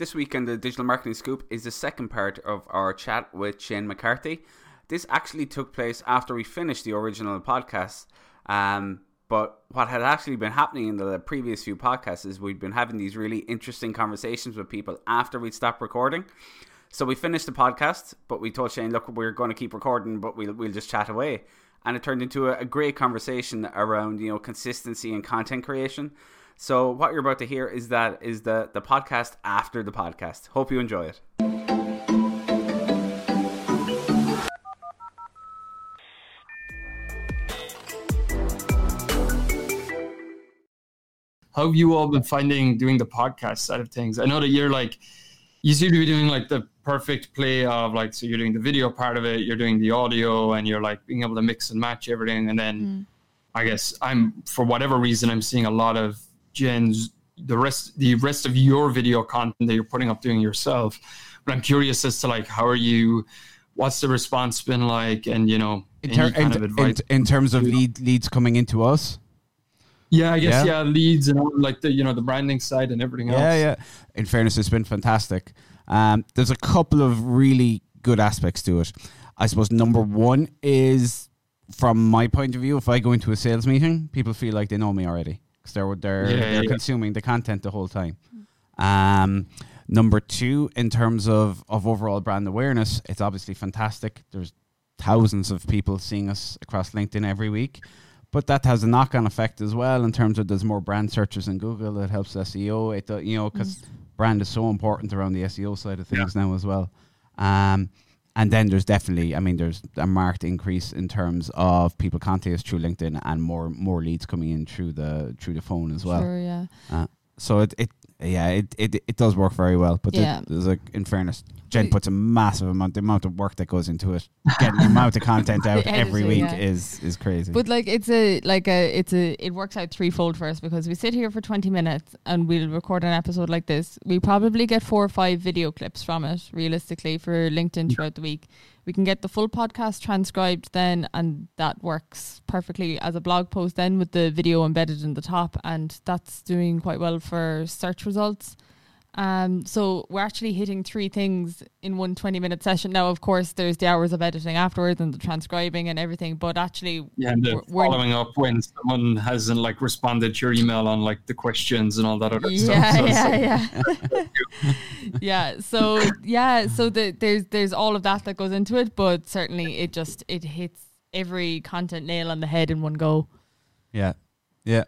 This week the Digital Marketing Scoop is the second part of our chat with Shane McCarthy. This actually took place after we finished the original podcast. Um, but what had actually been happening in the previous few podcasts is we'd been having these really interesting conversations with people after we'd stopped recording. So we finished the podcast, but we told Shane, look, we're going to keep recording, but we'll, we'll just chat away. And it turned into a, a great conversation around, you know, consistency and content creation. So what you're about to hear is that is the the podcast after the podcast. Hope you enjoy it. How have you all been finding doing the podcast side of things? I know that you're like you seem to be doing like the perfect play of like so you're doing the video part of it, you're doing the audio, and you're like being able to mix and match everything. And then mm. I guess I'm for whatever reason I'm seeing a lot of Jen's the rest the rest of your video content that you're putting up doing yourself. But I'm curious as to like how are you what's the response been like and you know in, ter- in, in, in terms of lead, leads coming into us yeah, I guess yeah, yeah leads and all, like the you know the branding side and everything else. Yeah, yeah. In fairness, it's been fantastic. Um, there's a couple of really good aspects to it. I suppose number one is from my point of view, if I go into a sales meeting, people feel like they know me already because they're they're, yeah, they're yeah. consuming the content the whole time. Um, number two, in terms of of overall brand awareness, it's obviously fantastic. There's thousands of people seeing us across LinkedIn every week, but that has a knock on effect as well in terms of there's more brand searches in Google. It helps SEO. It uh, you know because mm. brand is so important around the SEO side of things yeah. now as well. Um, and then there's definitely, I mean, there's a marked increase in terms of people contacting us through LinkedIn and more more leads coming in through the through the phone as well. Sure, yeah. Uh, so it, it yeah it, it it does work very well. But yeah. there's like in fairness, Jen puts a massive amount, the amount of work that goes into it. Getting the amount of content out every week yeah. is is crazy. But like it's a like a it's a it works out threefold for us because we sit here for twenty minutes and we'll record an episode like this. We probably get four or five video clips from it realistically for LinkedIn mm. throughout the week. We can get the full podcast transcribed then, and that works perfectly as a blog post then with the video embedded in the top, and that's doing quite well for search results. Um, so we're actually hitting three things in one 20 minute session. Now, of course, there's the hours of editing afterwards and the transcribing and everything, but actually, yeah, and the we're, following up when someone hasn't like responded to your email on like the questions and all that other yeah, stuff. So yeah, yeah, yeah. So yeah, so the, there's there's all of that that goes into it, but certainly it just it hits every content nail on the head in one go. Yeah, yeah.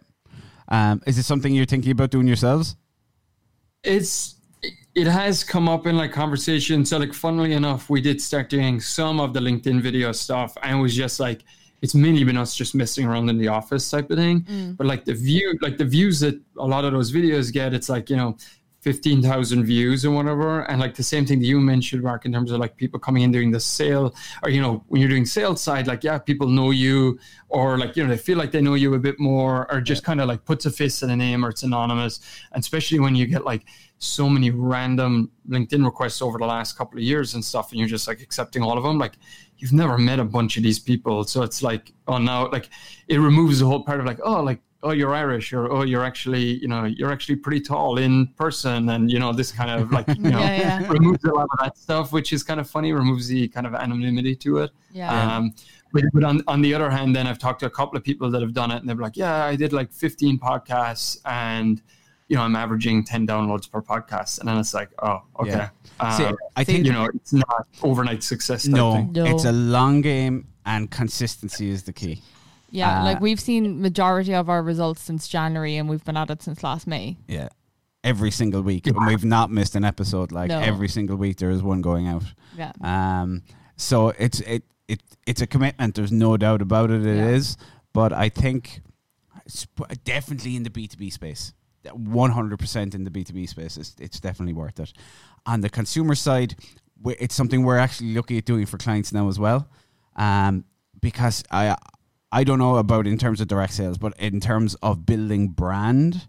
Um, is it something you're thinking about doing yourselves? It's it has come up in like conversation. So like funnily enough, we did start doing some of the LinkedIn video stuff and it was just like it's mainly been us just messing around in the office type of thing. Mm. But like the view like the views that a lot of those videos get, it's like, you know, 15,000 views or whatever. And like the same thing that you mentioned, Mark, in terms of like people coming in during the sale or, you know, when you're doing sales side, like, yeah, people know you or like, you know, they feel like they know you a bit more or just yeah. kind of like puts a face in a name or it's anonymous. And especially when you get like so many random LinkedIn requests over the last couple of years and stuff, and you're just like accepting all of them. Like you've never met a bunch of these people. So it's like, oh, now like it removes the whole part of like, oh, like, oh you're irish or oh you're actually you know you're actually pretty tall in person and you know this kind of like you know yeah, yeah. removes a lot of that stuff which is kind of funny removes the kind of anonymity to it. Yeah. Um, but, but on, on the other hand then i've talked to a couple of people that have done it and they're like yeah i did like 15 podcasts and you know i'm averaging 10 downloads per podcast. And then it's like oh okay. Yeah. uh, See, i think you know it's not overnight success no, no it's a long game and consistency is the key yeah, uh, like we've seen majority of our results since January, and we've been at it since last May. Yeah, every single week, and we've not missed an episode. Like no. every single week, there is one going out. Yeah. Um. So it's it it it's a commitment. There's no doubt about it. It yeah. is, but I think definitely in the B two B space. 100% in the B2B space, it's, it's definitely worth it. On the consumer side, it's something we're actually looking at doing for clients now as well. Um, because I I don't know about in terms of direct sales, but in terms of building brand,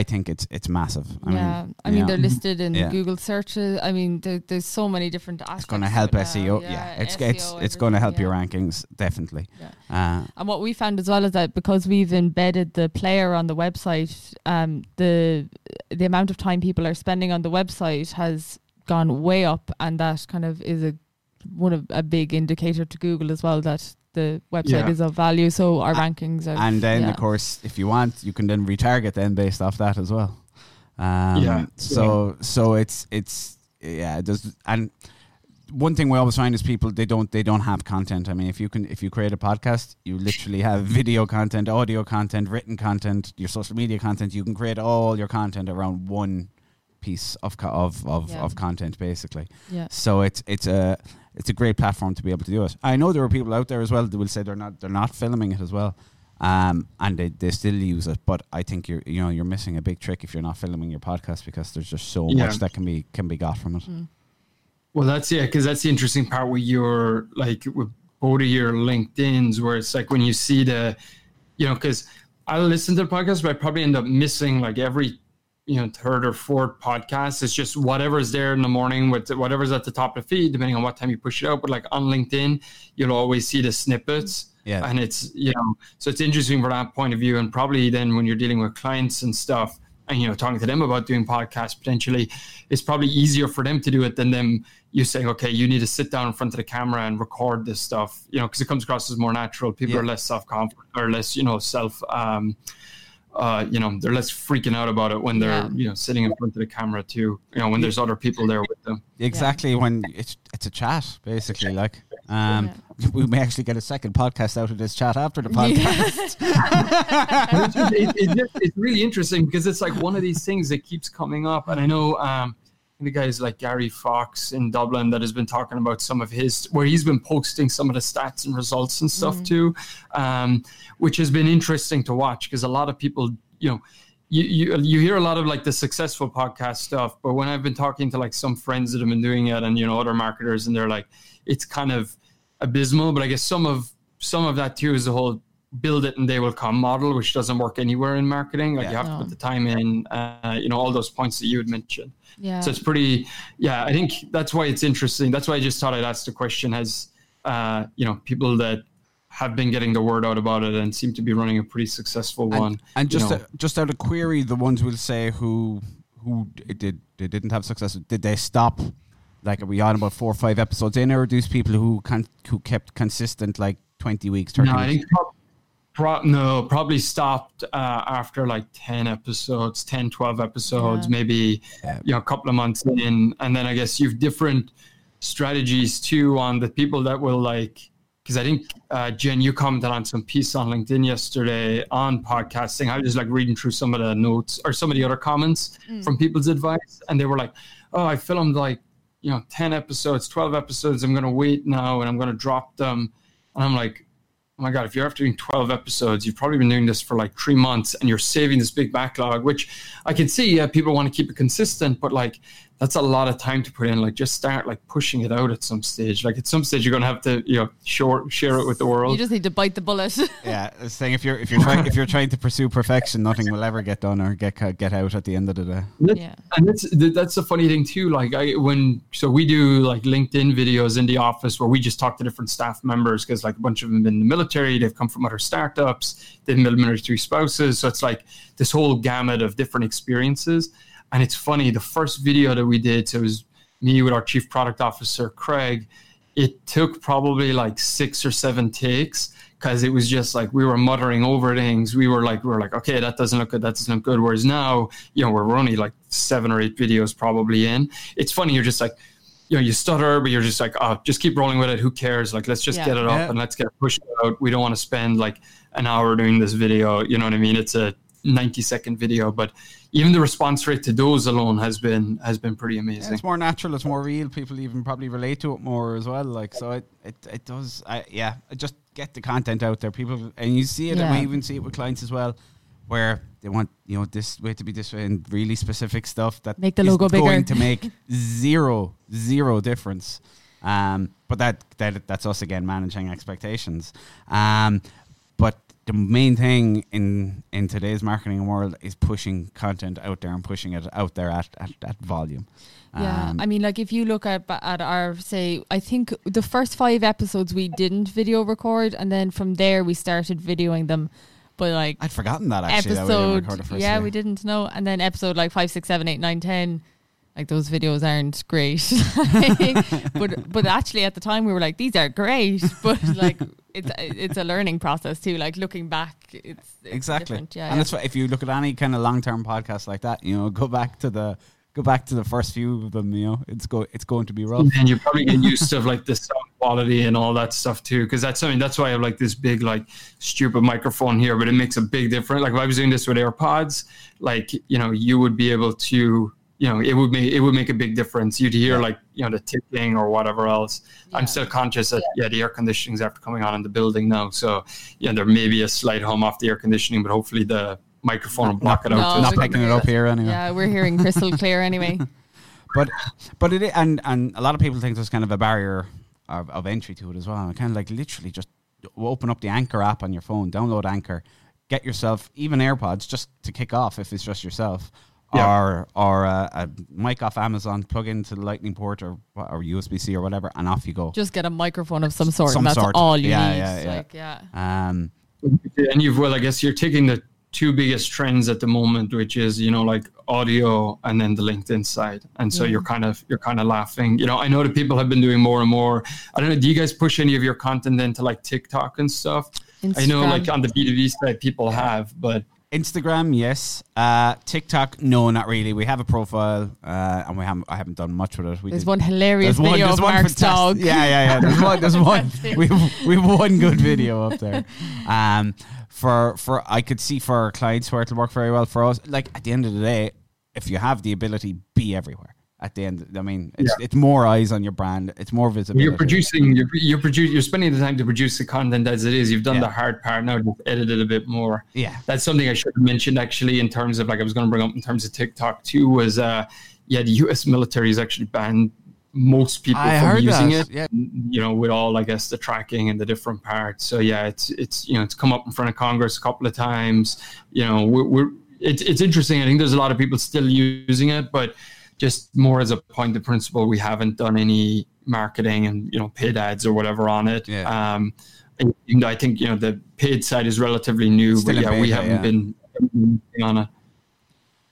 I think it's it's massive. I yeah, mean, I mean know, they're listed in Yeah. Google searches. I mean, there, there's so many different aspects. it's going to help. SEO. Yeah, it's SEO, it's it's going to help your rankings definitely. Yeah. Uh, And what we found as well is that because we've embedded the player on the website, um, the the amount of time people are spending on the website has gone way up, and that kind of is a one of a big indicator to Google as well that the website Yeah. is of value. So our A- rankings are. and then yeah. of course, if you want, you can then retarget then based off that as well. Um, Yeah. So so it's it's yeah. There's and one thing we always find is people they don't they don't have content. I mean, if you can if you create a podcast, you literally have video content, audio content, written content, your social media content. You can create all your content around one piece of co- of of, Yeah. of content basically. yeah. So it's it's a it's a great platform to be able to do it. I know there are people out there as well that will say they're not they're not filming it as well, um, and they, they still use it. But I think you're you know you're missing a big trick if you're not filming your podcast because there's just so Yeah. much that can be can be got from it. Mm. Well, that's yeah, because that's the interesting part with your like with both of your LinkedIn's, where it's like when you see the, you know, because I listen to the podcast, but I probably end up missing like every, you know, third or fourth podcast. It's just whatever's there in the morning with whatever's at the top of the feed, depending on what time you push it out. But like on LinkedIn, you'll always see the snippets. Yeah. And it's, you know, so it's interesting from that point of view. And probably then when you're dealing with clients and stuff and, you know, talking to them about doing podcasts potentially, it's probably easier for them to do it than them you saying, okay, you need to sit down in front of the camera and record this stuff, you know, because it comes across as more natural. People Yeah. are less self confident or less, you know, self, um, uh, you know, they're less freaking out about it when they're, Yeah. you know, sitting in front of the camera too, you know, when there's other people there with them. Exactly when it's it's a chat basically. Like um, we may actually get a second podcast out of this chat after the podcast. But it's, it- it it's really interesting because it's like one of these things that keeps coming up. And I know um, the guys like Gary Fox in Dublin that has been talking about some of his, where he's been posting some of the stats and results and stuff too, um, which has been interesting to watch because a lot of people, you know, you, you you hear a lot of like the successful podcast stuff, but when I've been talking to like some friends that have been doing it and you know other marketers, and they're like, it's kind of abysmal. But I guess some of some of that too is the whole build it and they will come model, which doesn't work anywhere in marketing. Like Yeah. you have No. to put the time in, uh, you know, all those points that you had mentioned. Yeah. So it's pretty, yeah. I think that's why it's interesting. That's why I just thought I'd ask the question: Has uh, you know people that have been getting the word out about it and seem to be running a pretty successful one? and, and you just know. a, just out of query, the ones will say who who did they didn't have success. Did they stop? Like, are we on about four or five episodes in, or are these people who can who kept consistent like twenty weeks, thirty No, I weeks? think prob- pro- no, probably stopped uh, after like 10 episodes, 10, 12 episodes, Yeah. maybe Yeah. you know, a couple of months in. And then I guess you've different strategies too on the people that will like, because I think, uh, Jen, you commented on some piece on LinkedIn yesterday on podcasting. I was just like reading through some of the notes or some of the other comments from people's advice. And they were like, oh, I filmed like, you know, 10 episodes, 12 episodes. I'm going to wait now and I'm going to drop them. And I'm like, oh my god if you're after doing 12 episodes you've probably been doing this for like three months and you're saving this big backlog which i can see yeah people want to keep it consistent but like that's a lot of time to put in like just start like pushing it out at some stage like at some stage you're going to have to you know share, share it with the world. you just need to bite the bullet. Yeah, I was saying if you're if you're trying if you're trying to pursue perfection, nothing will ever get done or get get out at the end of the day. That- Yeah. and that's that's the funny thing too. Like I when so we do like LinkedIn videos in the office where we just talk to different staff members because like a bunch of them in the military, they've come from other startups, they've been military spouses, so it's like this whole gamut of different experiences. And it's funny, the first video that we did, so it was me with our chief product officer Craig. It took probably like six or seven takes because it was just like we were muttering over things. We were like, we were like, okay, that doesn't look good, that doesn't look good. Whereas now, you know, we're only like seven or eight videos probably in. It's funny, you're just like, you know, you stutter, but you're just like, oh, just keep rolling with it. Who cares? Like, let's just Yeah. get it up Yeah. and let's get it pushed out. We don't want to spend like an hour doing this video. You know what I mean? It's a 90 second video, but even the response rate to those alone has been has been pretty Yeah, amazing. it's more natural. It's more real. People even probably relate to it more as well. Like so, it it, it does. I, yeah, just get the content out there. People and you see it, and we even see it with clients as well, where they want you know this way to be this way and really specific stuff that Make the is logo going bigger. to make zero zero difference. Um, but that that that's us again managing expectations. Um, but the main thing in in today's marketing world is pushing content out there and pushing it out there at at, at volume. Yeah, Um, I mean, like if you look at at our say, I think the first five episodes we didn't video record, and then from there we started videoing them. But like I'd forgotten that actually. that we didn't episode, first yeah, day. we didn't know, and then episode like five, six, seven, eight, nine, ten. Like those videos aren't great, but but actually at the time we were like these are great, but like it's it's a learning process too. Like looking back, it's, it's exactly. different, Yeah, and that's why if you look at any kind of long term podcast like that, you know, go back to the go back to the first few of them. You know, it's go it's going to be rough. and you're probably getting used to like the sound quality and all that stuff too because that's something that's why i have like this big like stupid microphone here but it makes a big difference like if i was doing this with airpods like you know you would be able to you know it would make it would make a big difference you'd hear like you know the ticking or whatever else i'm still conscious that yeah the air conditioning's after coming on in the building now so yeah there may be a slight hum off the air conditioning but hopefully the microphone will block it out No, too. Not picking it up here anyway. yeah, we're hearing crystal clear anyway. But but it and and a lot of people think there's kind of a barrier of, of entry to it as well. And kind of like literally just open up the Anchor app on your phone, download Anchor, get yourself even AirPods just to kick off if it's just yourself. Yeah. Or or a, a mic off Amazon, plug into the Lightning port or or USB C or whatever, and off you go. Just get a microphone of some sort, Some and that's sort. all you Yeah, need. yeah, yeah. Like, yeah. Um, and you've well i guess you're taking the two biggest trends at the moment which is you know like audio and then the linkedin side and so Yeah. you're kind of you're kind of laughing you know i know that people have been doing more and more i don't know do you guys push any of your content into like tiktok and stuff i know like on the b2b side people have but Instagram, yes. Uh, TikTok, no, not really. We have a profile, uh, and we haven't. I haven't done much with it. We There's did- one hilarious There's one, video there's of one Mark's dog. Yeah, yeah, yeah. There's one. There's one. We have, we have one good video up there. Um, for for I could see for our clients where it'll work very well for us. Like at the end of the day, if you have the ability, be everywhere. At the end, I mean, it's it's more eyes on your brand. It's more visibility. you're producing you're you're produ- you're spending the time to produce the content as it is you've done Yeah. the hard part now just edit it a bit more Yeah. that's something I should have mentioned actually in terms of like I was going to bring up in terms of TikTok too was uh yeah the U.S. military has actually banned most people I from using that, it. yeah. You know, with all I guess the tracking and the different parts. So yeah, it's it's you know it's come up in front of Congress a couple of times. You know, we're, we're it's it's interesting. I think there's a lot of people still using it, but just more as a point of principle, we haven't done any marketing and you know paid ads or whatever on it. Yeah. Um, and I think you know the paid side is relatively new, Still but in yeah, we haven't yeah. been been on it.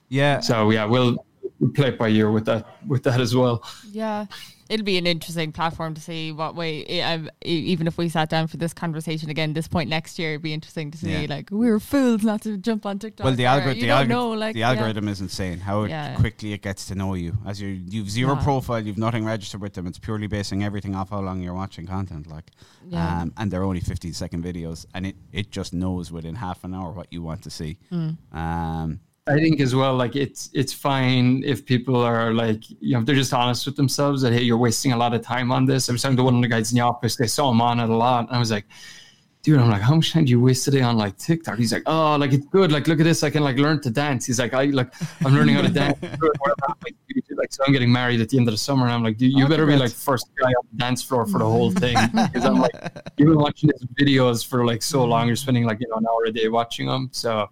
Yeah. So yeah, we'll, we'll play it by ear with that with that as well. Yeah, it'll be an interesting platform to see what way. i- even if we sat down for this conversation again, this point next year, it'd be interesting to see. Yeah. Like we were fools not to jump on TikTok. Well, the, or algor- the, algor- know, like the yeah. algorithm is insane. How Yeah. quickly it gets to know you. As you you've zero Yeah. profile, you've nothing registered with them. It's purely basing everything off how long you're watching content. Like, Yeah. um, and they're only 15 second videos, and it it just knows within half an hour what you want to see. Mm. Um, I think as well, like it's it's fine if people are like, you know, if they're just honest with themselves that hey, you're wasting a lot of time on this. I was talking to one of the guys in the office, they saw him on it a lot, and I was like, dude, I'm like, how much time do you waste today on like TikTok? He's like, oh, like it's good. Like look at this, I can like learn to dance. He's like, I like I'm learning how to dance. like so I'm getting married at the end of the summer, and I'm like, dude, you Oh, better be like first guy on the dance floor for the whole thing because I'm like, you've been watching his videos for like so long, you're spending like you know an hour a day watching them, so.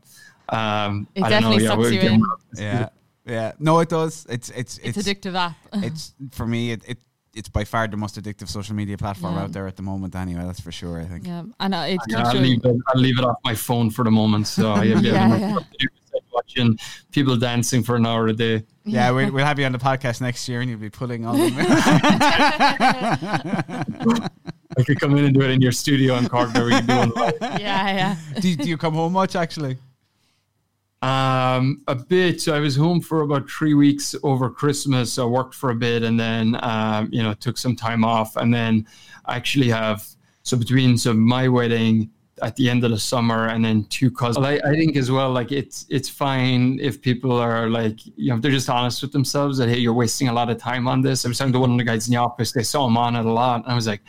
Um, It I don't know. definitely Yeah, sucks you in. yeah, yeah. No, it does. It's it's It's, it's addictive app. it's for me. It, it it's by far the most addictive social media platform Yeah. out there at the moment. Anyway, that's for sure. I think. yeah, and uh, it's Yeah, I'll your- leave, it, I'll leave it off my phone for the moment. So I have Yeah, yeah, yeah. watching people dancing for an hour a day. Yeah, we'll, we'll have you on the podcast next year, and you'll be pulling all them. I could come in and do it in your studio in Cork. There we can do one yeah, yeah. do, do you come home much actually? Um, a bit. So I was home for about three weeks over Christmas. I worked for a bit and then, um, you know, took some time off. And then I actually have, so between so my wedding at the end of the summer and then two cousins. I, I think as well, like it's, it's fine if people are like, you know, if they're just honest with themselves that, hey, you're wasting a lot of time on this. I was talking to one of the guys in the office. They saw him on it a lot. And I was like,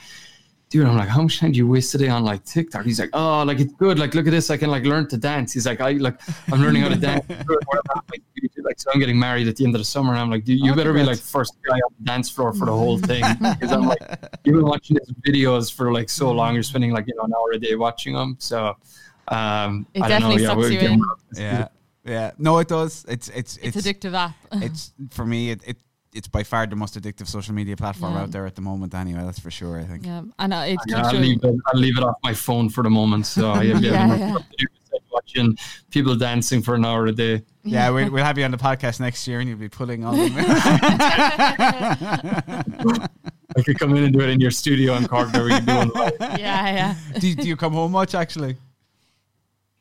dude, I'm like, how much time do you waste today on like TikTok? He's like, oh, like it's good. Like, look at this. I can like learn to dance. He's like, I like, I'm learning how to dance. like, so I'm getting married at the end of the summer, and I'm like, dude, you Oh, better be like first guy on the dance floor for the whole thing because I'm like, you've been watching these videos for like so long. You're spending like you know an hour a day watching them. So, Um, It I don't know, definitely yeah, sucks we'll you in. more- Yeah, yeah. No, it does. It's it's It's, it's addictive app. it's for me. It, it it's by far the most addictive social media platform Yeah. out there at the moment. Anyway, that's for sure. I think. yeah, and uh, it's Yeah, I'll, leave it, I'll leave it off my phone for the moment. So I have Yeah, yeah. watching people dancing for an hour a day. Yeah, we'll, we'll have you on the podcast next year, and you'll be pulling all them. I could come in and do it in your studio in Cork. There we can do one yeah, yeah. do, do you come home much actually?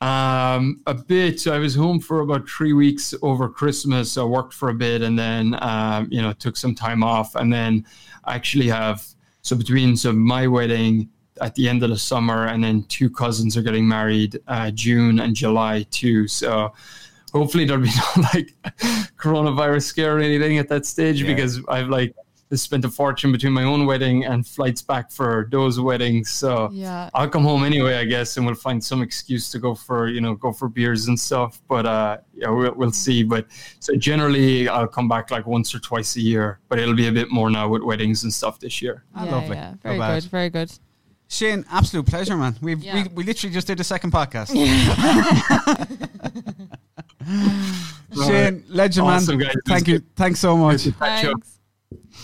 Um, a bit. So I was home for about three weeks over Christmas. I worked for a bit and then, um, you know, took some time off. And then I actually have, so between so my wedding at the end of the summer and then two cousins are getting married uh, June and July too. So hopefully there'll be no like coronavirus scare or anything at that stage Yeah. because I've like spent a fortune between my own wedding and flights back for those weddings. So Yeah. I'll come home anyway, I guess, and we'll find some excuse to go for you know go for beers and stuff. But uh, yeah, we'll, we'll see. But so generally, I'll come back like once or twice a year. But it'll be a bit more now with weddings and stuff this year. Ah, yeah, lovely. Yeah, Not very bad. good, very good. Shane, absolute pleasure, man. We've Yeah. we, we literally just did a second podcast. Shane, legend, Awesome, man. guys. Thank you. Thanks so much. Thanks.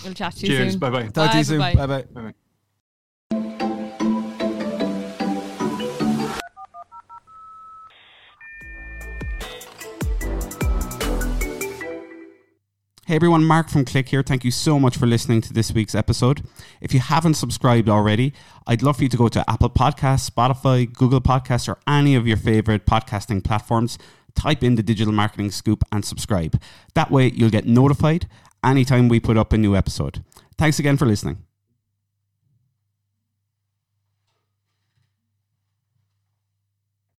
We'll chat to you Cheers. soon. Bye bye. Talk to Bye, you soon. bye-bye. Bye bye. Bye-bye. Hey everyone, Mark from Cliq here. Thank you so much for listening to this week's episode. If you haven't subscribed already, I'd love for you to go to Apple Podcasts, Spotify, Google Podcasts, or any of your favorite podcasting platforms. Type in the Digital Marketing Scoop and subscribe. That way, you'll get notified anytime we put up a new episode. Thanks again for listening.